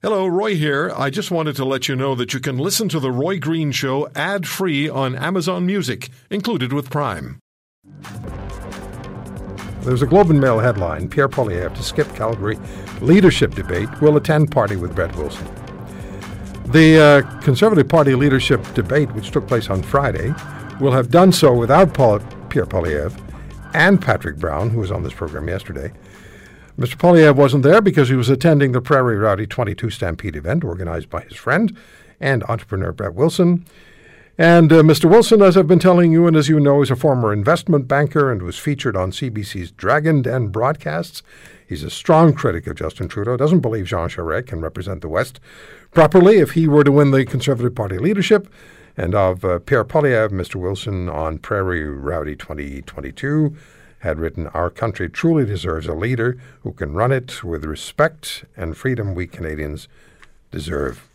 Hello, Roy here. I just wanted to let you know that you can listen to The Roy Green Show ad free on Amazon Music, included with Prime. There's a Globe and Mail headline Pierre Poilievre to skip Calgary leadership debate will attend party with Brett Wilson. The uh, Conservative Party leadership debate, which took place on Friday, will have done so without Paul, Pierre Poilievre and Patrick Brown, who was on this program yesterday. Mr. Poilievre wasn't there because he was attending the Prairie Rowdy 22 Stampede event organized by his friend and entrepreneur Brett Wilson. And uh, Mr. Wilson, as I've been telling you and as you know, is a former investment banker and was featured on CBC's Dragon Den broadcasts. He's a strong critic of Justin Trudeau, doesn't believe Jean Charest can represent the West properly if he were to win the Conservative Party leadership. And of uh, Pierre Poilievre, Mr. Wilson on Prairie Rowdy 2022 had written, Our country truly deserves a leader who can run it with respect and freedom we Canadians deserve.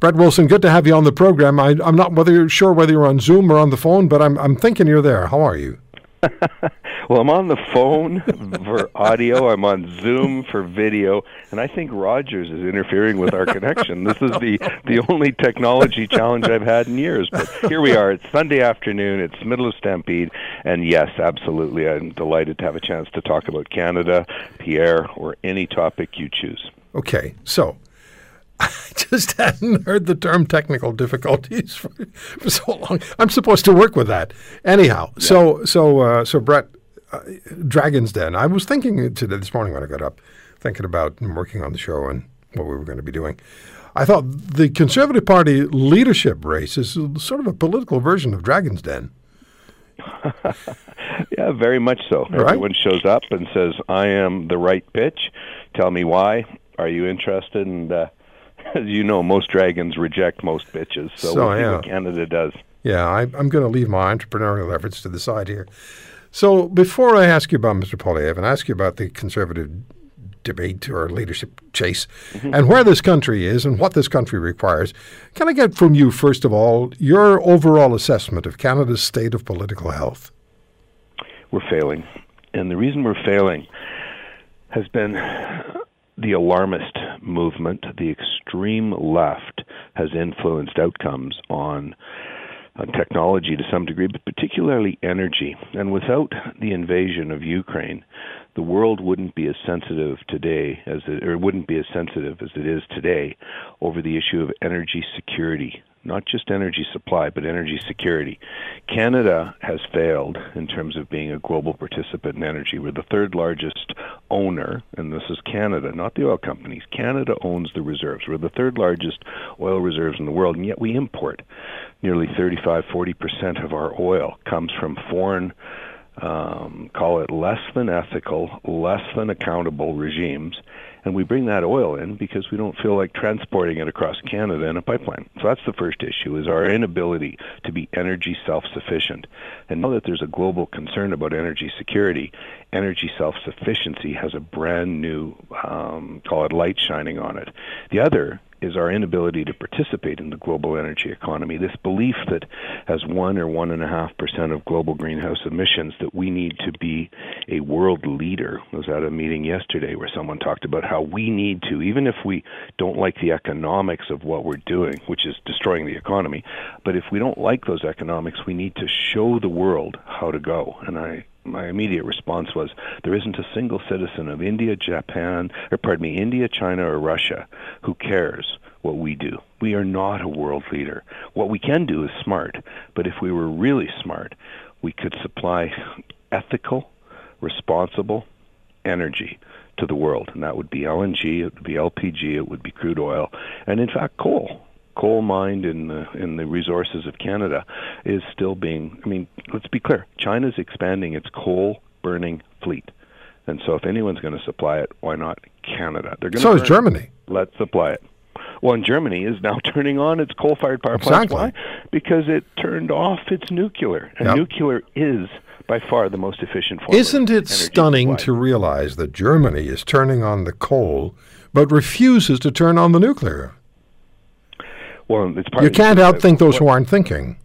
Brett Wilson, good to have you on the program. I, am not whether sure whether you're on Zoom or on the phone, but I'm, I'm thinking you're there. How are you? well, I'm on the phone for audio. I'm on Zoom for video, and I think Rogers is interfering with our connection. This is the the only technology challenge I've had in years. But here we are. It's Sunday afternoon. It's middle of Stampede, and yes, absolutely, I'm delighted to have a chance to talk about Canada, Pierre, or any topic you choose. Okay, so I just hadn't heard the term technical difficulties for, for, so long. I'm supposed to work with that anyhow. Yeah. So so uh, so Brett, uh, Dragon's Den. I was thinking today this morning when I got up, thinking about working on the show and what we were going to be doing. I thought the Conservative Party leadership race is sort of a political version of Dragon's Den. yeah, very much so. Right? Everyone shows up and says, "I am the right pitch. Tell me why. Are you interested?" And uh, as you know, most dragons reject most bitches. So, so yeah. Canada does. Yeah, I, am going to leave my entrepreneurial efforts to the side here. So before I ask you about Mr. Poilievre and ask you about the conservative debate or leadership chase mm-hmm. and where this country is and what this country requires, can I get from you, first of all, your overall assessment of Canada's state of political health? We're failing. And the reason we're failing has been the alarmist movement, the extreme left, has influenced outcomes on Uh, technology to some degree, but particularly energy. And without the invasion of Ukraine, the world wouldn't be as sensitive today as it, or wouldn't be as sensitive as it is today over the issue of energy security not just energy supply, but energy security. Canada has failed in terms of being a global participant in energy. We're the third largest owner, and this is Canada, not the oil companies. Canada owns the reserves. We're the third largest oil reserves in the world, and yet we import nearly 35, 40% of our oil comes from foreign um, call it less than ethical, less than accountable regimes, and we bring that oil in because we don't feel like transporting it across Canada in a pipeline. So that's the first issue is our inability to be energy self-sufficient. And now that there's a global concern about energy security, energy self-sufficiency has a brand new um, call it light shining on it. The other is our inability to participate in the global energy economy. This belief that as one or one and a half percent of global greenhouse emissions, that we need to be a world leader. I was at a meeting yesterday where someone talked about how we need to, even if we don't like the economics of what we're doing, which is destroying the economy, but if we don't like those economics, we need to show the world how to go. And I my immediate response was there isn't a single citizen of India, Japan, or pardon me, India, China, or Russia who cares what we do. We are not a world leader. What we can do is smart, but if we were really smart, we could supply ethical, responsible energy to the world, and that would be LNG, it would be LPG, it would be crude oil, and in fact coal coal mined in the in the resources of Canada is still being. I mean, let's be clear. China's expanding its coal burning fleet, and so if anyone's going to supply it, why not Canada? They're going. So is Germany. Let's supply it. Well, and Germany is now turning on its coal-fired power plants. Exactly. Why? Because it turned off its nuclear, and yep. nuclear is by far the most efficient form. Isn't it stunning supply. to realize that Germany is turning on the coal, but refuses to turn on the nuclear? Well, it's part. you can't outthink those what, who aren't thinking.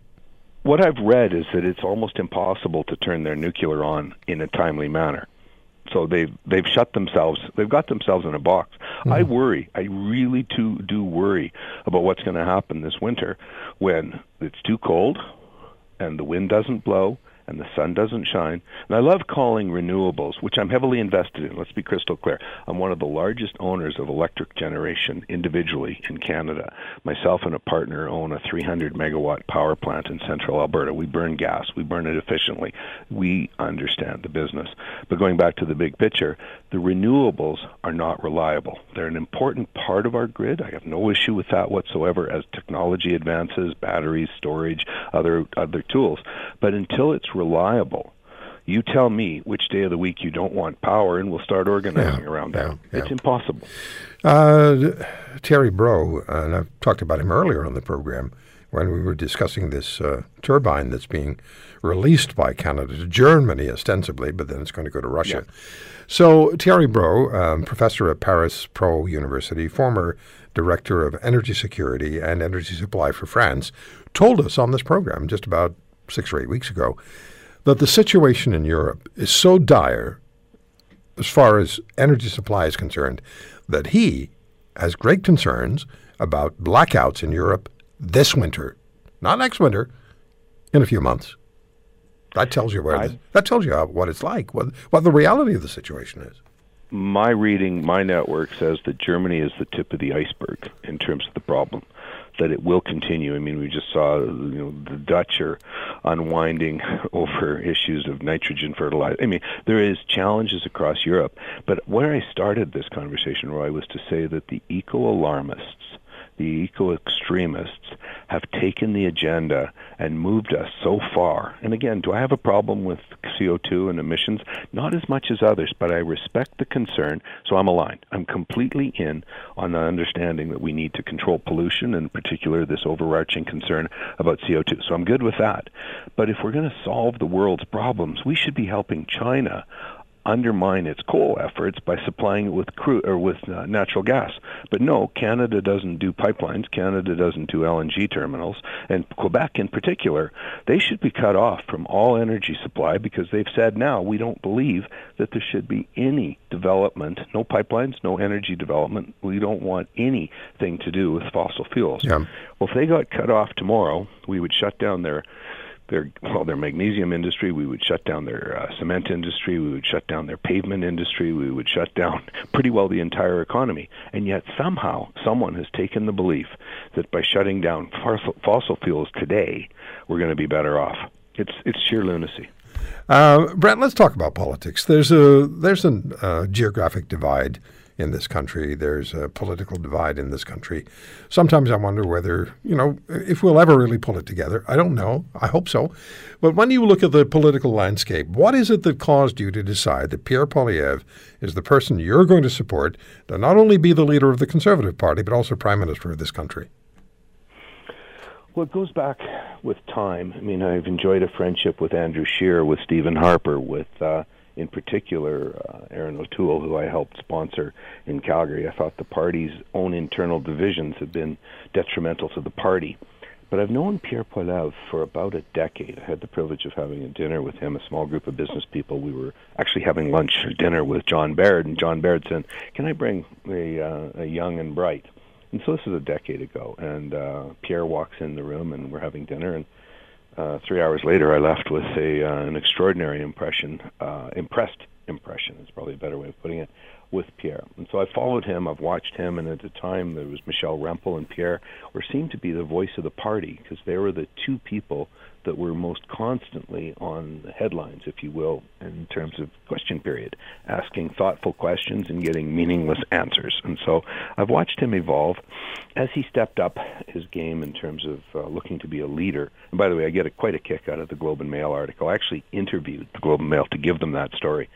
What I've read is that it's almost impossible to turn their nuclear on in a timely manner So they've they've shut themselves. They've got themselves in a box. Mm-hmm. I worry. I really too do worry about what's going to happen this winter when it's too cold and the wind doesn't blow and the sun doesn't shine. And I love calling renewables, which I'm heavily invested in. Let's be crystal clear. I'm one of the largest owners of electric generation individually in Canada. Myself and a partner own a 300 megawatt power plant in central Alberta. We burn gas, we burn it efficiently. We understand the business. But going back to the big picture, the renewables are not reliable. They're an important part of our grid. I have no issue with that whatsoever as technology advances, batteries, storage, other other tools. But until it's reliable. You tell me which day of the week you don't want power, and we'll start organizing yeah, around that. Yeah, yeah. It's impossible. Uh, Thierry Bros, and I've talked about him earlier on the program when we were discussing this uh, turbine that's being released by Canada to Germany ostensibly, but then it's going to go to Russia. So Thierry Bros, um, professor at Paris Pro University, former director of energy security and energy supply for France, told us on this program just about six or eight weeks ago that the situation in Europe is so dire as far as energy supply is concerned that he has great concerns about blackouts in Europe this winter, not next winter, in a few months. That tells you where I, that tells you how, what it's like, what what the reality of the situation is. My reading, my network says that Germany is the tip of the iceberg in terms of the problem that it will continue. I mean, we just saw you know the Dutch are unwinding over issues of nitrogen fertilizer. I mean, there is challenges across Europe. But where I started this conversation, Roy, was to say that the eco alarmists the eco extremists have taken the agenda and moved us so far. And again, do I have a problem with CO2 and emissions? Not as much as others, but I respect the concern, so I'm aligned. I'm completely in on the understanding that we need to control pollution, in particular this overarching concern about CO2. So I'm good with that. But if we're going to solve the world's problems, we should be helping China undermine its coal efforts by supplying it with crude or with uh, natural gas. But no, Canada doesn't do pipelines. Canada doesn't do LNG terminals, and Quebec in particular, they should be cut off from all energy supply because they've said now we don't believe that there should be any development, no pipelines, no energy development. We don't want anything to do with fossil fuels. Yeah. Well, if they got cut off tomorrow, we would shut down their their well their magnesium industry. We would shut down their uh, cement industry. We would shut down their pavement industry. We would shut down pretty well the entire economy. And yet somehow someone has taken the belief that by shutting down fossil, fossil fuels today, we're going to be better off. It's it's sheer lunacy. Uh, Brent, let's talk about politics. There's a there's a uh, geographic divide in this country. There's a political divide in this country. Sometimes I wonder whether, you know, if we'll ever really pull it together. I don't know. I hope so. But when you look at the political landscape, what is it that caused you to decide that Pierre Poilievre is the person you're going to support to not only be the leader of the Conservative Party, but also Prime Minister of this country? Well, it goes back with time. I mean, I've enjoyed a friendship with Andrew Scheer, with Stephen Harper, with uh, in particular, uh, Erin O'Toole, who I helped sponsor in Calgary. I thought the party's own internal divisions have been detrimental to the party. But I've known Pierre Poilievre for about a decade. I had the privilege of having a dinner with him, a small group of business people. We were actually having lunch or dinner with John Baird, and John Baird said, "Can I bring a, uh, a young and bright?" And so this is a decade ago, and uh, Pierre walks in the room, and we're having dinner, and uh, three hours later, I left with a uh, an extraordinary impression, uh, impressed impression is probably a better way of putting it, with Pierre. And so I followed him, I've watched him, and at the time there was Michelle Rempel and Pierre were seemed to be the voice of the party because they were the two people that were most constantly on the headlines, if you will, in terms of question period, asking thoughtful questions and getting meaningless answers. And so I've watched him evolve as he stepped up his game in terms of uh, looking to be a leader. And by the way, I get a, quite a kick out of the Globe and Mail article. I actually interviewed the Globe and Mail to give them that story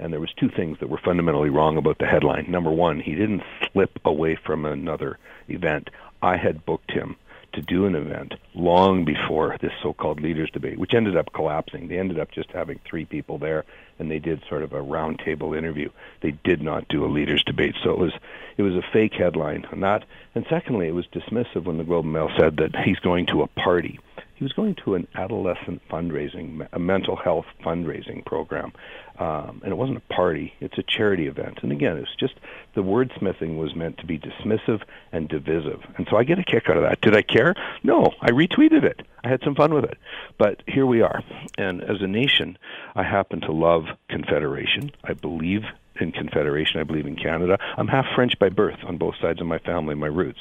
and there was two things that were fundamentally wrong about the headline. Number one, he didn't slip away from another event. I had booked him to do an event long before this so-called leaders debate, which ended up collapsing. They ended up just having three people there, and they did sort of a roundtable interview. They did not do a leaders debate, so it was it was a fake headline on that. And secondly, it was dismissive when the Globe and Mail said that he's going to a party He was going to an adolescent fundraising, a mental health fundraising program, um, and it wasn't a party. It's a charity event. And again, it's just the wordsmithing was meant to be dismissive and divisive. And so I get a kick out of that. Did I care? No, I retweeted it. I had some fun with it. But here we are. And as a nation, I happen to love Confederation. I believe in Confederation. I believe in Canada. I'm half French by birth on both sides of my family, my roots.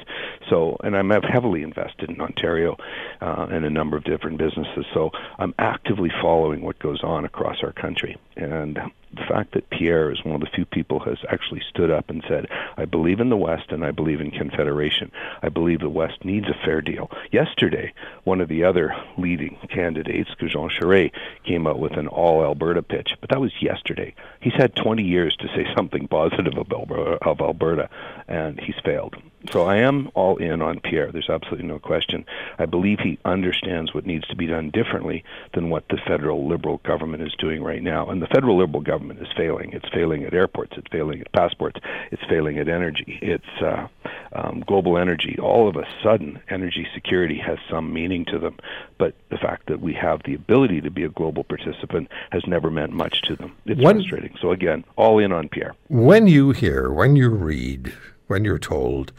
So, and I'm heavily invested in Ontario uh, and a number of different businesses. So, I'm actively following what goes on across our country. And the fact that Pierre is one of the few people who has actually stood up and said, I believe in the West and I believe in Confederation. I believe the West needs a fair deal. Yesterday, one of the other leading candidates, Jean Charest, came out with an all Alberta pitch, but that was yesterday. He's had 20 years to say something positive of Alberta and he's failed. So I am all in on Pierre. There's absolutely no question. I believe he understands what needs to be done differently than what the federal Liberal government is doing right now. And the federal Liberal government is failing. It's failing at airports. It's failing at passports. It's failing at energy. It's uh, um, global energy. All of a sudden, energy security has some meaning to them. But the fact that we have the ability to be a global participant has never meant much to them. It's when, frustrating. So again, all in on Pierre. When you hear, when you read, when you're told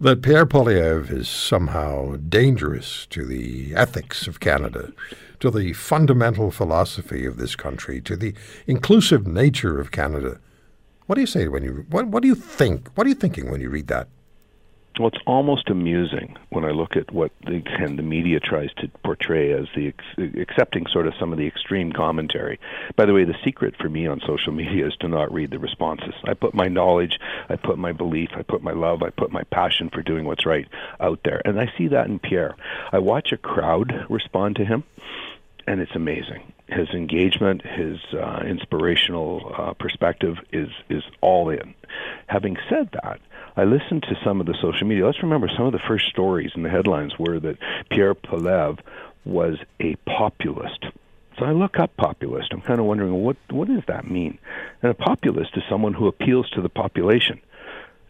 that Pierre Poilievre is somehow dangerous to the ethics of Canada, to the fundamental philosophy of this country, to the inclusive nature of Canada. What do you say when you what what do you think? What are you thinking when you read that? Well, it's almost amusing when I look at what the, and the media tries to portray as the ex- accepting sort of some of the extreme commentary. By the way, the secret for me on social media is to not read the responses. I put my knowledge, I put my belief, I put my love, I put my passion for doing what's right out there, and I see that in Pierre. I watch a crowd respond to him, and it's amazing. His engagement, his uh, inspirational uh, perspective is is all in. Having said that I listened to some of the social media. Let's remember some of the first stories in the headlines were that Pierre Poilievre was a populist. So I look up populist. I'm kind of wondering what what does that mean? And a populist is someone who appeals to the population.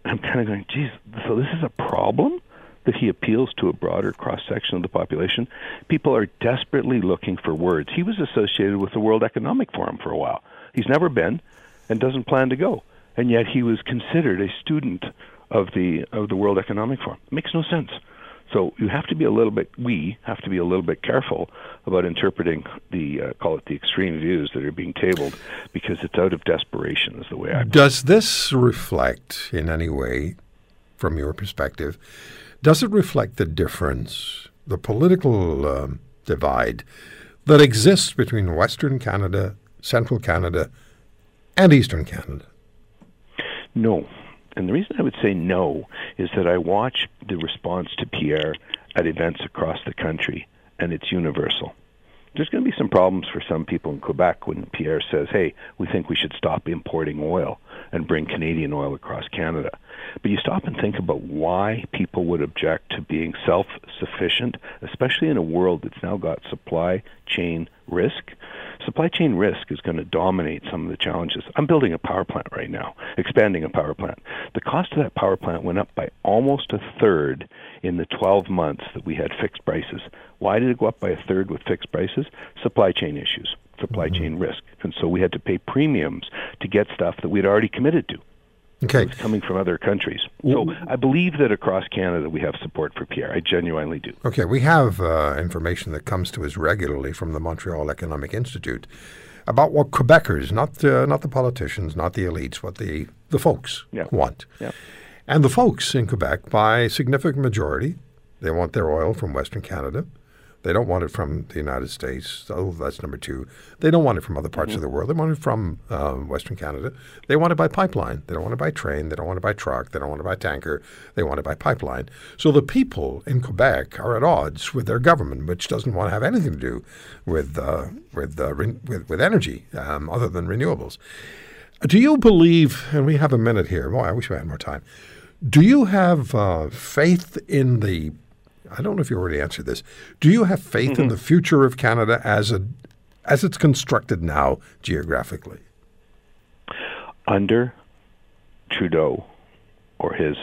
I'm kind of going, geez, so this is a problem that he appeals to a broader cross section of the population. People are desperately looking for words. He was associated with the World Economic Forum for a while. He's never been and doesn't plan to go. And yet he was considered a student of the of the World Economic Forum. It makes no sense. So you have to be a little bit. We have to be a little bit careful about interpreting the uh, call it the extreme views that are being tabled, because it's out of desperation. Is the way I. Does this reflect in any way, from your perspective, does it reflect the difference, the political um, divide that exists between Western Canada, Central Canada, and Eastern Canada? No, and the reason I would say no is that I watch the response to Pierre at events across the country, and it's universal. There's going to be some problems for some people in Quebec when Pierre says, hey, we think we should stop importing oil and bring Canadian oil across Canada. But you stop and think about why people would object to being self sufficient, especially in a world that's now got supply chain risk. Supply chain risk is going to dominate some of the challenges. I'm building a power plant right now, expanding a power plant. The cost of that power plant went up by almost a third in the 12 months that we had fixed prices. Why did it go up by a third with fixed prices? Supply chain issues, supply mm-hmm. chain risk. And so we had to pay premiums to get stuff that we'd already committed to. Okay. Coming from other countries. So I believe that across Canada we have support for Pierre. I genuinely do. Okay, we have uh, information that comes to us regularly from the Montreal Economic Institute about what Quebecers, not uh, not the politicians, not the elites, what the the folks yeah. want. Yeah. And the folks in Quebec, by significant majority, they want their oil from Western Canada. They don't want it from the United States. Oh, that's number two. They don't want it from other parts mm-hmm. of the world. They want it from uh, Western Canada. They want it by pipeline. They don't want it by train. They don't want it by truck. They don't want it by tanker. They want it by pipeline. So the people in Quebec are at odds with their government, which doesn't want to have anything to do with uh, with, uh, re- with, with energy um, other than renewables. Do you believe? And we have a minute here. Boy, I wish we had more time. Do you have uh, faith in the I don't know if you already answered this. Do you have faith mm-hmm. in the future of Canada as a as it's constructed now geographically? Under Trudeau or his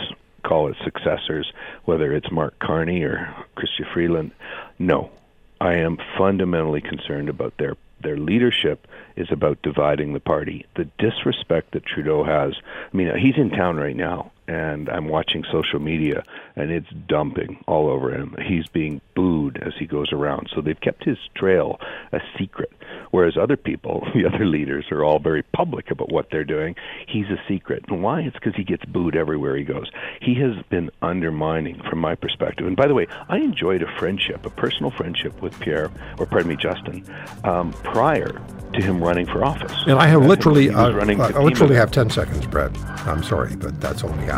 call it successors, whether it's Mark Carney or Chrystia Freeland, no. I am fundamentally concerned about their their leadership is about dividing the party. The disrespect that Trudeau has. I mean, he's in town right now, and I'm watching social media, and it's dumping all over him. He's being booed as he goes around. So they've kept his trail a secret. Whereas other people, the other leaders, are all very public about what they're doing. He's a secret. And why? It's because he gets booed everywhere he goes. He has been undermining, from my perspective. And by the way, I enjoyed a friendship, a personal friendship with Pierre, or pardon me, Justin, um, prior to him running for office. And I have literally, uh, I literally have 10 seconds, Brad. I'm sorry, but that's all we have.